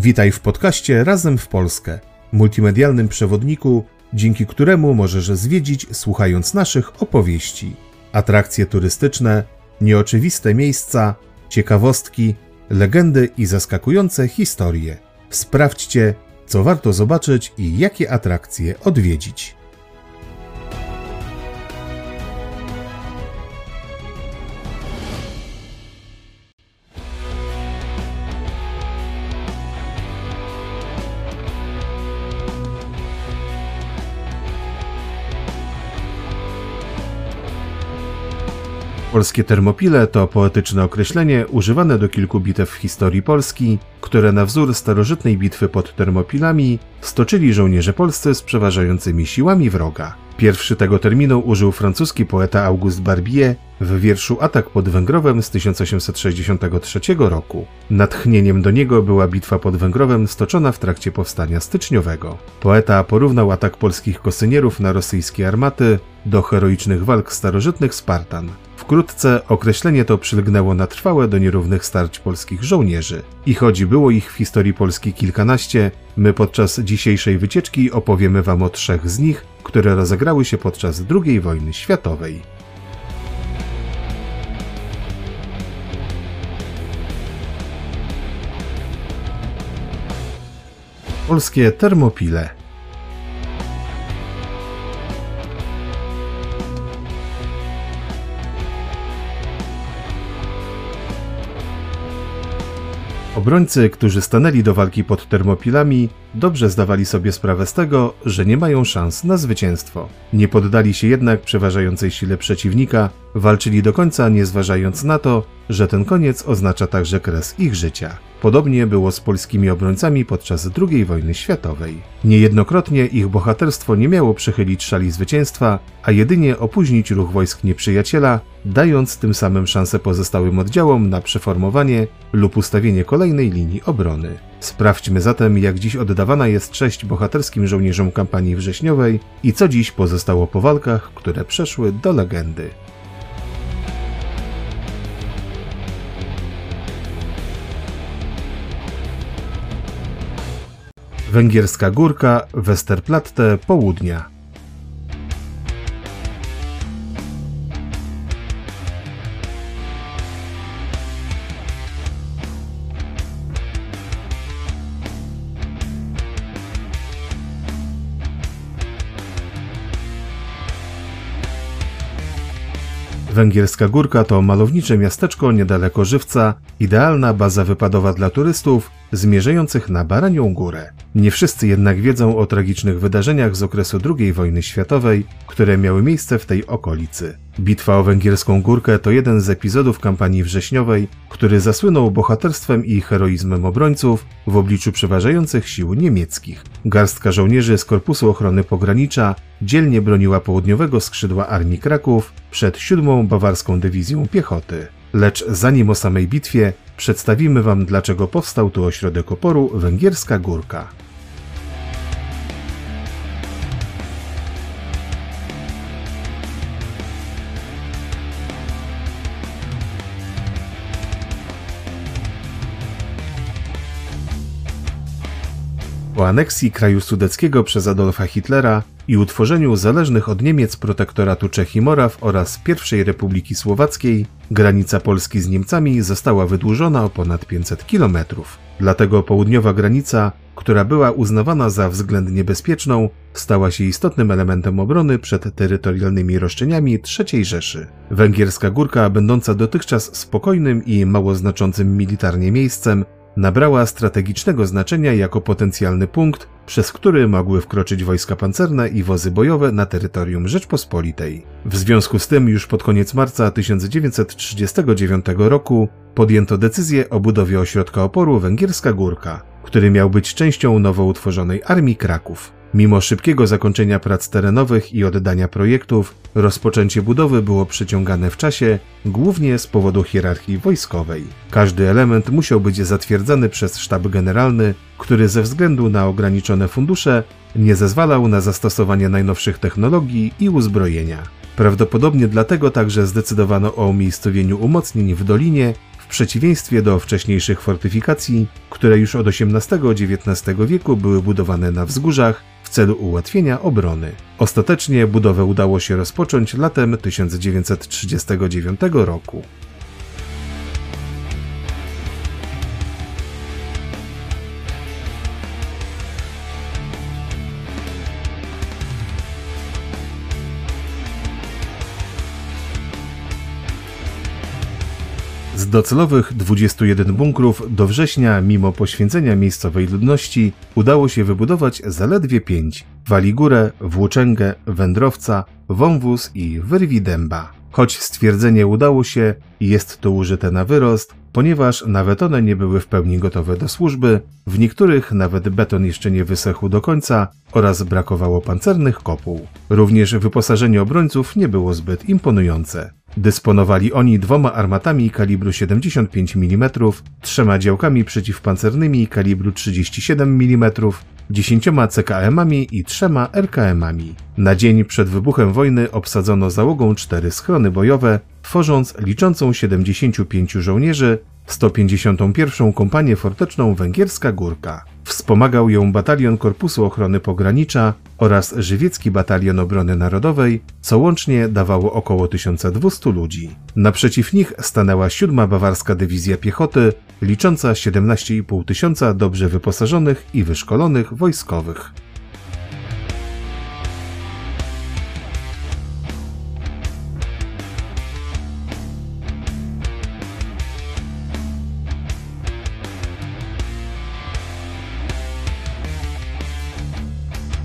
Witaj w podcaście Razem w Polskę, multimedialnym przewodniku, dzięki któremu możesz zwiedzić słuchając naszych opowieści. Atrakcje turystyczne, nieoczywiste miejsca, ciekawostki, legendy i zaskakujące historie. Sprawdźcie, co warto zobaczyć i jakie atrakcje odwiedzić. Polskie termopile to poetyczne określenie używane do kilku bitew w historii Polski, które na wzór starożytnej bitwy pod Termopilami stoczyli żołnierze polscy z przeważającymi siłami wroga. Pierwszy tego terminu użył francuski poeta Auguste Barbier w wierszu Atak pod Węgrowem z 1863 roku. Natchnieniem do niego była bitwa pod Węgrowem stoczona w trakcie powstania styczniowego. Poeta porównał atak polskich kosynierów na rosyjskie armaty do heroicznych walk starożytnych Spartan. Wkrótce określenie to przylgnęło na trwałe do nierównych starć polskich żołnierzy. I choć było ich w historii Polski kilkanaście, my podczas dzisiejszej wycieczki opowiemy Wam o trzech z nich, które rozegrały się podczas II wojny światowej. Polskie termopile Obrońcy, którzy stanęli do walki pod termopilami, dobrze zdawali sobie sprawę z tego, że nie mają szans na zwycięstwo. Nie poddali się jednak przeważającej sile przeciwnika, walczyli do końca, nie zważając na to, że ten koniec oznacza także kres ich życia. Podobnie było z polskimi obrońcami podczas II wojny światowej. Niejednokrotnie ich bohaterstwo nie miało przechylić szali zwycięstwa, a jedynie opóźnić ruch wojsk nieprzyjaciela, dając tym samym szansę pozostałym oddziałom na przeformowanie lub ustawienie kolejnej linii obrony. Sprawdźmy zatem, jak dziś oddawana jest cześć bohaterskim żołnierzom kampanii wrześniowej i co dziś pozostało po walkach, które przeszły do legendy. Węgierska Górka, Westerplatte, Południa. Węgierska Górka to malownicze miasteczko niedaleko Żywca, idealna baza wypadowa dla turystów zmierzających na Baranią Górę. Nie wszyscy jednak wiedzą o tragicznych wydarzeniach z okresu II wojny światowej, które miały miejsce w tej okolicy. Bitwa o Węgierską Górkę to jeden z epizodów kampanii wrześniowej, który zasłynął bohaterstwem i heroizmem obrońców w obliczu przeważających sił niemieckich. Garstka żołnierzy z Korpusu Ochrony Pogranicza dzielnie broniła południowego skrzydła Armii Kraków przed siódmą bawarską dywizją piechoty. Lecz zanim o samej bitwie, przedstawimy Wam dlaczego powstał tu ośrodek oporu Węgierska Górka. Po aneksji kraju sudeckiego przez Adolfa Hitlera i utworzeniu zależnych od Niemiec protektoratu Czech i Moraw oraz I Republiki Słowackiej, granica Polski z Niemcami została wydłużona o ponad 500 km. Dlatego południowa granica, która była uznawana za względnie bezpieczną, stała się istotnym elementem obrony przed terytorialnymi roszczeniami III Rzeszy. Węgierska Górka, będąca dotychczas spokojnym i mało znaczącym militarnie miejscem, nabrała strategicznego znaczenia jako potencjalny punkt, przez który mogły wkroczyć wojska pancerne i wozy bojowe na terytorium Rzeczpospolitej. W związku z tym już pod koniec marca 1939 roku podjęto decyzję o budowie ośrodka oporu Węgierska Górka, który miał być częścią nowo utworzonej Armii Kraków. Mimo szybkiego zakończenia prac terenowych i oddania projektów, rozpoczęcie budowy było przeciągane w czasie, głównie z powodu hierarchii wojskowej. Każdy element musiał być zatwierdzany przez sztab generalny, który ze względu na ograniczone fundusze nie zezwalał na zastosowanie najnowszych technologii i uzbrojenia. Prawdopodobnie dlatego także zdecydowano o umiejscowieniu umocnień w dolinie przeciwieństwie do wcześniejszych fortyfikacji, które już od XVIII-XIX wieku były budowane na wzgórzach w celu ułatwienia obrony. Ostatecznie budowę udało się rozpocząć latem 1939 roku. Z docelowych 21 bunkrów do września, mimo poświęcenia miejscowej ludności, udało się wybudować zaledwie 5: Waligurę, Włóczęgę, Wędrowca, Wąwóz i Wyrwidęba. Choć stwierdzenie udało się jest to użyte na wyrost, ponieważ nawet one nie były w pełni gotowe do służby, w niektórych nawet beton jeszcze nie wysechł do końca oraz brakowało pancernych kopuł. Również wyposażenie obrońców nie było zbyt imponujące. Dysponowali oni dwoma armatami kalibru 75 mm, trzema działkami przeciwpancernymi kalibru 37 mm, dziesięcioma CKM-ami i trzema RKM-ami. Na dzień przed wybuchem wojny obsadzono załogą cztery schrony bojowe, tworząc liczącą 75 żołnierzy 151. Kompanię Forteczną Węgierska Górka. Wspomagał ją Batalion Korpusu Ochrony Pogranicza oraz Żywiecki Batalion Obrony Narodowej, co łącznie dawało około 1200 ludzi. Naprzeciw nich stanęła 7 Bawarska Dywizja Piechoty, licząca 17,5 tysiąca dobrze wyposażonych i wyszkolonych wojskowych.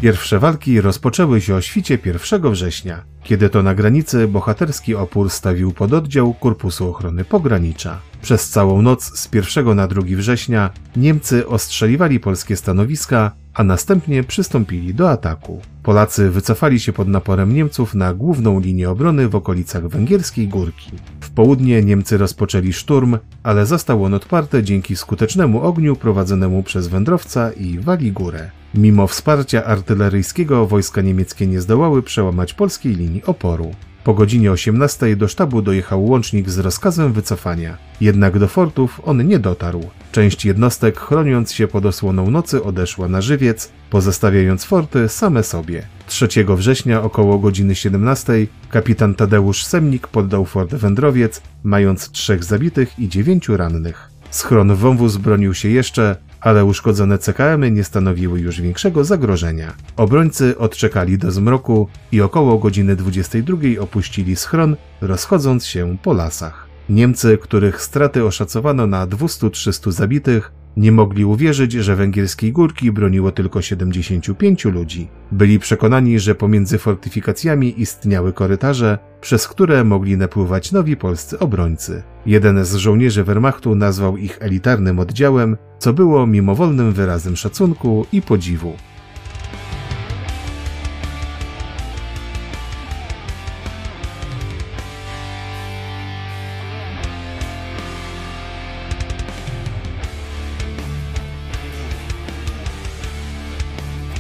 Pierwsze walki rozpoczęły się o świcie 1 września, kiedy to na granicy bohaterski opór stawił pododdział Korpusu Ochrony Pogranicza. Przez całą noc z 1 na 2 września Niemcy ostrzeliwali polskie stanowiska, a następnie przystąpili do ataku. Polacy wycofali się pod naporem Niemców na główną linię obrony w okolicach Węgierskiej Górki. W południe Niemcy rozpoczęli szturm, ale został on odparty dzięki skutecznemu ogniu prowadzonemu przez wędrowca i Waligurę. Mimo wsparcia artyleryjskiego wojska niemieckie nie zdołały przełamać polskiej linii oporu. Po godzinie 18 do sztabu dojechał łącznik z rozkazem wycofania. Jednak do fortów on nie dotarł. Część jednostek, chroniąc się pod osłoną nocy, odeszła na żywiec, pozostawiając forty same sobie. 3 września około godziny 17 kapitan Tadeusz Semnik poddał fort Wędrowiec, mając trzech zabitych i dziewięciu rannych. Schron wąwóz bronił się jeszcze, ale uszkodzone CKM-y nie stanowiły już większego zagrożenia. Obrońcy odczekali do zmroku i około godziny 22 opuścili schron, rozchodząc się po lasach. Niemcy, których straty oszacowano na 200-300 zabitych, nie mogli uwierzyć, że węgierskiej górki broniło tylko 75 ludzi. Byli przekonani, że pomiędzy fortyfikacjami istniały korytarze, przez które mogli napływać nowi polscy obrońcy. Jeden z żołnierzy Wehrmachtu nazwał ich elitarnym oddziałem, co było mimowolnym wyrazem szacunku i podziwu.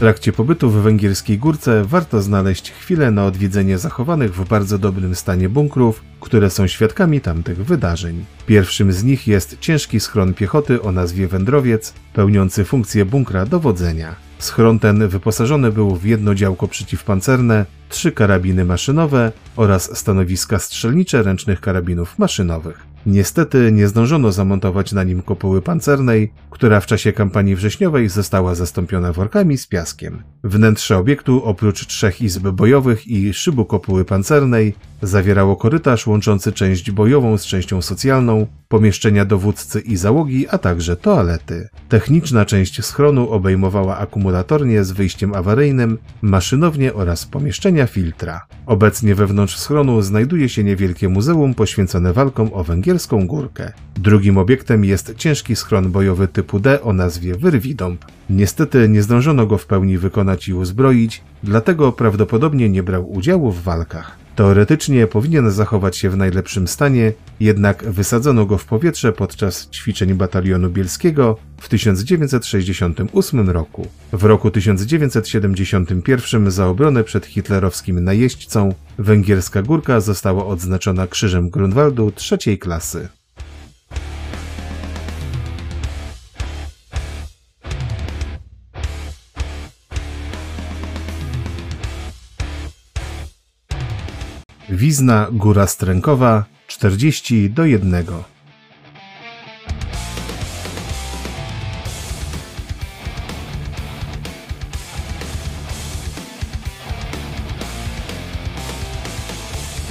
Trakcie pobytu w węgierskiej górce warto znaleźć chwilę na odwiedzenie zachowanych w bardzo dobrym stanie bunkrów, które są świadkami tamtych wydarzeń. Pierwszym z nich jest ciężki schron piechoty o nazwie Wędrowiec, pełniący funkcję bunkra dowodzenia. Schron ten wyposażony był w jedno działko przeciwpancerne, trzy karabiny maszynowe oraz stanowiska strzelnicze ręcznych karabinów maszynowych. Niestety nie zdążono zamontować na nim kopuły pancernej, która w czasie kampanii wrześniowej została zastąpiona workami z piaskiem. Wnętrze obiektu oprócz trzech izb bojowych i szybu kopuły pancernej zawierało korytarz łączący część bojową z częścią socjalną, pomieszczenia dowódcy i załogi, a także toalety. Techniczna część schronu obejmowała akumulatornie z wyjściem awaryjnym, maszynownię oraz pomieszczenia filtra. Obecnie wewnątrz schronu znajduje się niewielkie muzeum poświęcone walkom o węgierską górkę. Drugim obiektem jest ciężki schron bojowy typu D o nazwie Wyrwidąb. Niestety nie zdążono go w pełni wykonać i uzbroić, dlatego prawdopodobnie nie brał udziału w walkach. Teoretycznie powinien zachować się w najlepszym stanie, jednak wysadzono go w powietrze podczas ćwiczeń batalionu bielskiego w 1968 roku. W roku 1971 za obronę przed hitlerowskim najeźdźcą węgierska górka została odznaczona Krzyżem Grunwaldu trzeciej klasy. Wizna Góra Strękowa 40 do 1.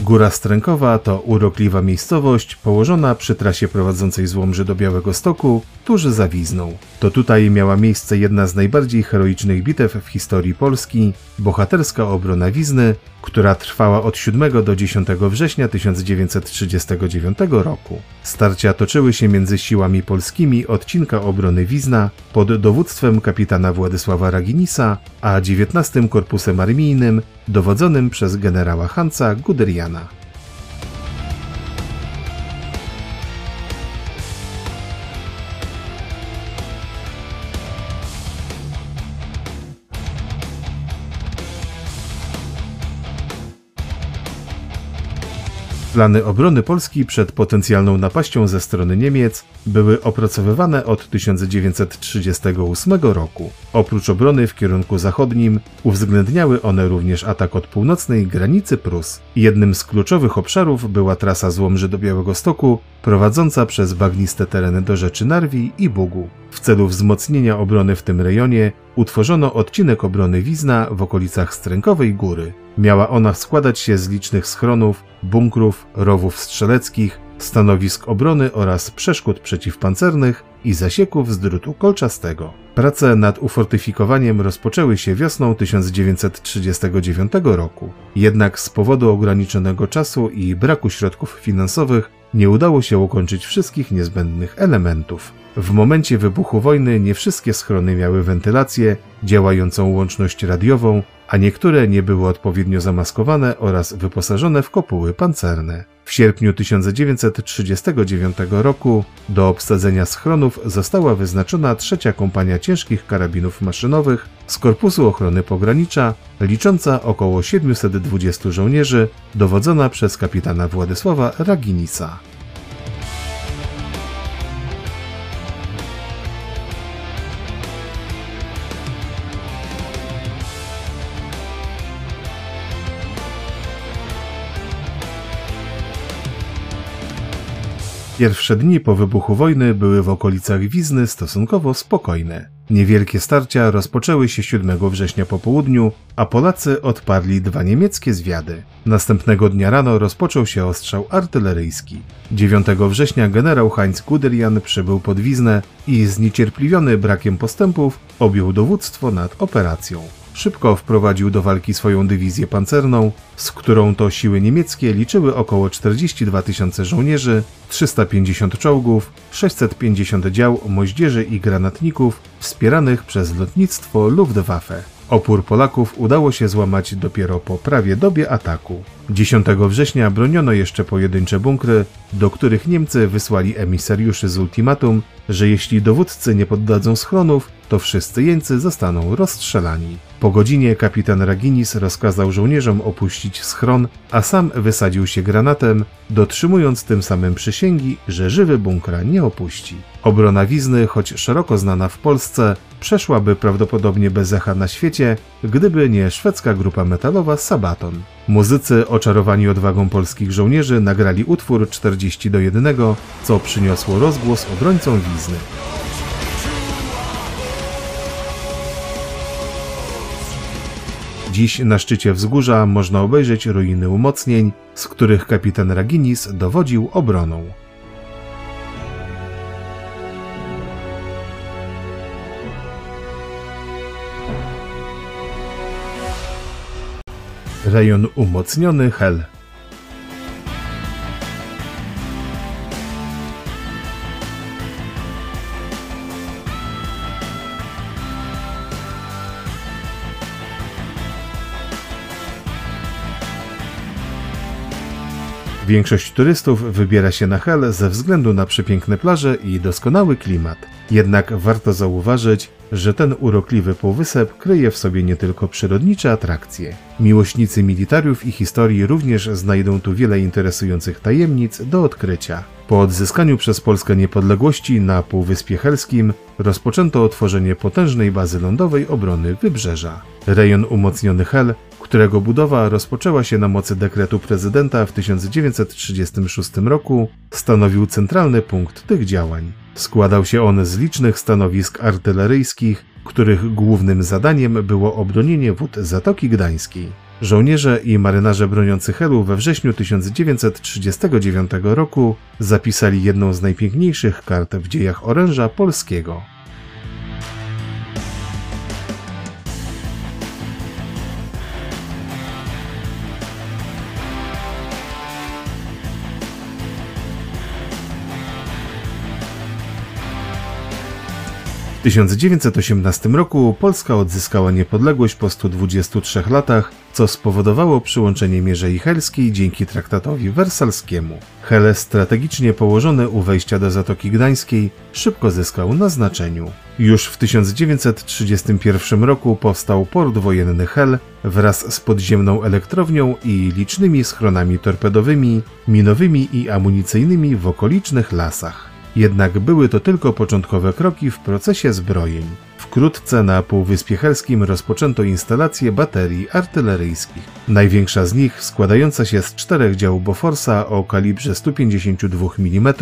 Góra Strękowa to urokliwa miejscowość położona przy trasie prowadzącej z Łomży do Białego Stoku, tuż za Wizną. To tutaj miała miejsce jedna z najbardziej heroicznych bitew w historii Polski, bohaterska obrona Wizny, która trwała od 7 do 10 września 1939 roku. Starcia toczyły się między siłami polskimi odcinka obrony Wizna pod dowództwem kapitana Władysława Raginisa, a 19 Korpusem Armijnym dowodzonym przez generała Hansa Guderiana. Plany obrony Polski przed potencjalną napaścią ze strony Niemiec były opracowywane od 1938 roku. Oprócz obrony w kierunku zachodnim uwzględniały one również atak od północnej granicy Prus. Jednym z kluczowych obszarów była trasa z Łomży do Białegostoku, prowadząca przez bagniste tereny do rzeczy Narwi i Bugu. W celu wzmocnienia obrony w tym rejonie utworzono odcinek obrony Wizna w okolicach Strękowej Góry. Miała ona składać się z licznych schronów, bunkrów, rowów strzeleckich, stanowisk obrony oraz przeszkód przeciwpancernych i zasieków z drutu kolczastego. Prace nad ufortyfikowaniem rozpoczęły się wiosną 1939 roku. Jednak z powodu ograniczonego czasu i braku środków finansowych nie udało się ukończyć wszystkich niezbędnych elementów. W momencie wybuchu wojny nie wszystkie schrony miały wentylację, działającą łączność radiową, a niektóre nie były odpowiednio zamaskowane oraz wyposażone w kopuły pancerne. W sierpniu 1939 roku do obsadzenia schronów została wyznaczona trzecia kompania ciężkich karabinów maszynowych z Korpusu Ochrony Pogranicza, licząca około 720 żołnierzy, dowodzona przez kapitana Władysława Raginisa. Pierwsze dni po wybuchu wojny były w okolicach Wizny stosunkowo spokojne. Niewielkie starcia rozpoczęły się 7 września po południu, a Polacy odparli dwa niemieckie zwiady. Następnego dnia rano rozpoczął się ostrzał artyleryjski. 9 września generał Heinz Guderian przybył pod Wiznę i zniecierpliwiony brakiem postępów objął dowództwo nad operacją. Szybko wprowadził do walki swoją dywizję pancerną, z którą to siły niemieckie liczyły około 42 tysiące żołnierzy, 350 czołgów, 650 dział moździerzy i granatników wspieranych przez lotnictwo Luftwaffe. Opór Polaków udało się złamać dopiero po prawie dobie ataku. 10 września broniono jeszcze pojedyncze bunkry, do których Niemcy wysłali emisariuszy z ultimatum, że jeśli dowódcy nie poddadzą schronów, to wszyscy jeńcy zostaną rozstrzelani. Po godzinie kapitan Raginis rozkazał żołnierzom opuścić schron, a sam wysadził się granatem, dotrzymując tym samym przysięgi, że żywy bunkra nie opuści. Obrona Wizny, choć szeroko znana w Polsce, przeszłaby prawdopodobnie bez echa na świecie, gdyby nie szwedzka grupa metalowa Sabaton. Muzycy oczarowani odwagą polskich żołnierzy nagrali utwór 40 do 1, co przyniosło rozgłos obrońcom Wizny. Dziś na szczycie wzgórza można obejrzeć ruiny umocnień, z których kapitan Raginis dowodził obroną. Rejon umocniony Hel Większość turystów wybiera się na Hel ze względu na przepiękne plaże i doskonały klimat. Jednak warto zauważyć, że ten urokliwy półwysep kryje w sobie nie tylko przyrodnicze atrakcje. Miłośnicy militariów i historii również znajdą tu wiele interesujących tajemnic do odkrycia. Po odzyskaniu przez Polskę niepodległości na Półwyspie Helskim rozpoczęto otworzenie potężnej bazy lądowej obrony Wybrzeża. Rejon umocniony Hel którego budowa rozpoczęła się na mocy dekretu prezydenta w 1936 roku, stanowił centralny punkt tych działań. Składał się on z licznych stanowisk artyleryjskich, których głównym zadaniem było obronienie wód Zatoki Gdańskiej. Żołnierze i marynarze broniący Helu we wrześniu 1939 roku zapisali jedną z najpiękniejszych kart w dziejach oręża polskiego. 1918 roku Polska odzyskała niepodległość po 123 latach, co spowodowało przyłączenie Mierzei Helskiej dzięki traktatowi wersalskiemu. Hel strategicznie położony u wejścia do Zatoki Gdańskiej szybko zyskał na znaczeniu. Już w 1931 roku powstał port wojenny Hel wraz z podziemną elektrownią i licznymi schronami torpedowymi, minowymi i amunicyjnymi w okolicznych lasach. Jednak były to tylko początkowe kroki w procesie zbrojeń. Wkrótce na Półwyspie Helskim rozpoczęto instalację baterii artyleryjskich. Największa z nich, składająca się z czterech działów Boforsa o kalibrze 152 mm,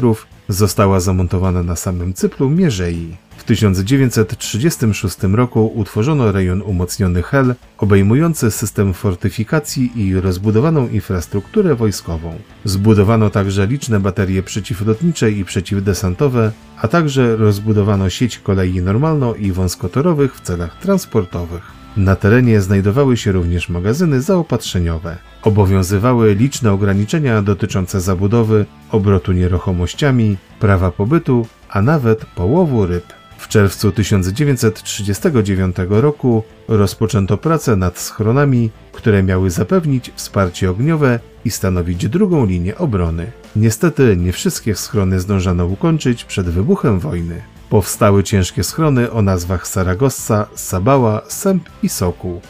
została zamontowana na samym cyplu Mierzei. W 1936 roku utworzono rejon umocniony HEL, obejmujący system fortyfikacji i rozbudowaną infrastrukturę wojskową. Zbudowano także liczne baterie przeciwlotnicze i przeciwdesantowe, a także rozbudowano sieć kolei normalno i wąskotorowych w celach transportowych. Na terenie znajdowały się również magazyny zaopatrzeniowe. Obowiązywały liczne ograniczenia dotyczące zabudowy, obrotu nieruchomościami, prawa pobytu, a nawet połowu ryb. W czerwcu 1939 roku rozpoczęto pracę nad schronami, które miały zapewnić wsparcie ogniowe i stanowić drugą linię obrony. Niestety nie wszystkie schrony zdążano ukończyć przed wybuchem wojny. Powstały ciężkie schrony o nazwach Saragossa, Sabała, Sęp i Sokół.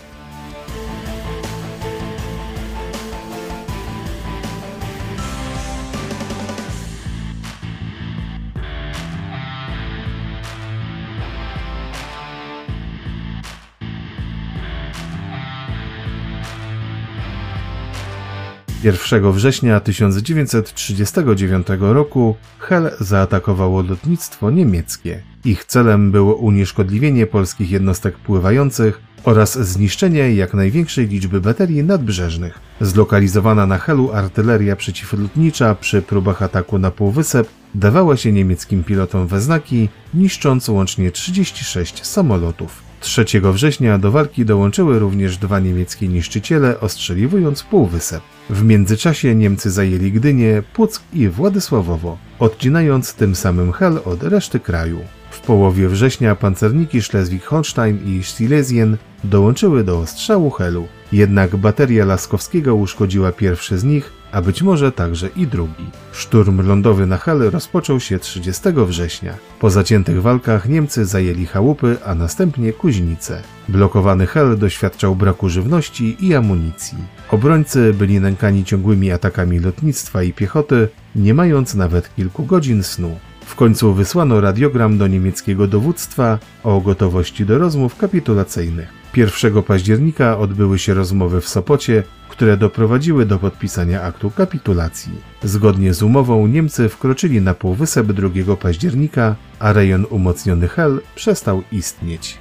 1 września 1939 roku Hel zaatakowało lotnictwo niemieckie. Ich celem było unieszkodliwienie polskich jednostek pływających oraz zniszczenie jak największej liczby baterii nadbrzeżnych. Zlokalizowana na Helu artyleria przeciwlotnicza przy próbach ataku na półwysep dawała się niemieckim pilotom we znaki, niszcząc łącznie 36 samolotów. 3 września do walki dołączyły również dwa niemieckie niszczyciele, ostrzeliwując półwysep. W międzyczasie Niemcy zajęli Gdynię, Puck i Władysławowo, odcinając tym samym Hel od reszty kraju. W połowie września pancerniki Schleswig-Holstein i Silesien dołączyły do ostrzału Helu. Jednak bateria Laskowskiego uszkodziła pierwszy z nich, a być może także i drugi. Szturm lądowy na Hel rozpoczął się 30 września. Po zaciętych walkach Niemcy zajęli chałupy, a następnie Kuźnice. Blokowany Hel doświadczał braku żywności i amunicji. Obrońcy byli nękani ciągłymi atakami lotnictwa i piechoty, nie mając nawet kilku godzin snu. W końcu wysłano radiogram do niemieckiego dowództwa o gotowości do rozmów kapitulacyjnych. 1 października odbyły się rozmowy w Sopocie, które doprowadziły do podpisania aktu kapitulacji. Zgodnie z umową Niemcy wkroczyli na półwysep 2 października, a rejon umocniony Hel przestał istnieć.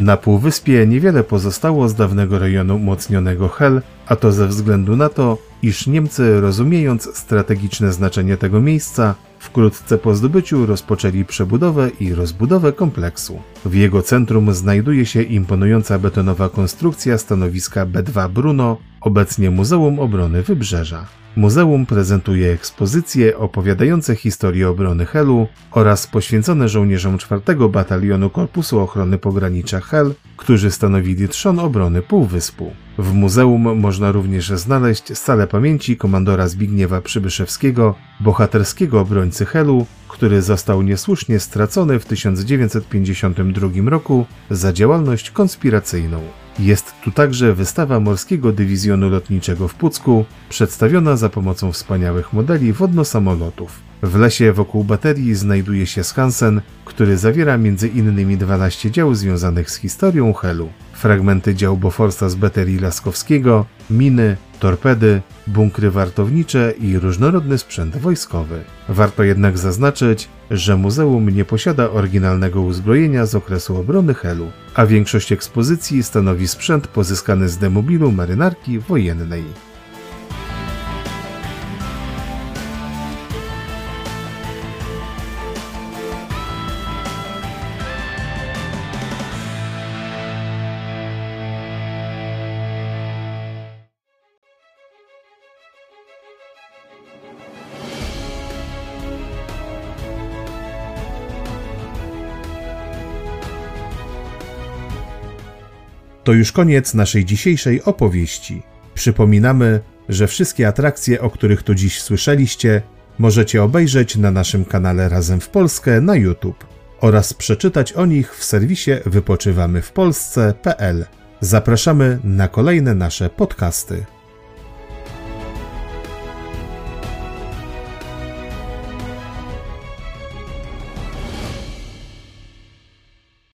Na półwyspie niewiele pozostało z dawnego rejonu umocnionego Hel, a to ze względu na to, iż Niemcy, rozumiejąc strategiczne znaczenie tego miejsca, wkrótce po zdobyciu rozpoczęli przebudowę i rozbudowę kompleksu. W jego centrum znajduje się imponująca betonowa konstrukcja stanowiska B2 Bruno, obecnie Muzeum Obrony Wybrzeża. Muzeum prezentuje ekspozycje opowiadające historię obrony Helu oraz poświęcone żołnierzom 4 Batalionu Korpusu Ochrony Pogranicza Hel, którzy stanowili trzon obrony Półwyspu. W muzeum można również znaleźć salę pamięci komandora Zbigniewa Przybyszewskiego, bohaterskiego obrońcy Helu, który został niesłusznie stracony w 1952 roku za działalność konspiracyjną. Jest tu także wystawa Morskiego Dywizjonu Lotniczego w Pucku, przedstawiona za pomocą wspaniałych modeli wodno-samolotów. W lesie wokół baterii znajduje się skansen, który zawiera m.in. 12 dział związanych z historią Helu. Fragmenty dział Boforsa z baterii Laskowskiego, miny, torpedy, bunkry wartownicze i różnorodny sprzęt wojskowy. Warto jednak zaznaczyć, że muzeum nie posiada oryginalnego uzbrojenia z okresu obrony Helu, a większość ekspozycji stanowi sprzęt pozyskany z demobilu marynarki wojennej. To już koniec naszej dzisiejszej opowieści. Przypominamy, że wszystkie atrakcje, o których tu dziś słyszeliście, możecie obejrzeć na naszym kanale Razem w Polskę na YouTube oraz przeczytać o nich w serwisie wypoczywamywpolsce.pl. Zapraszamy na kolejne nasze podcasty.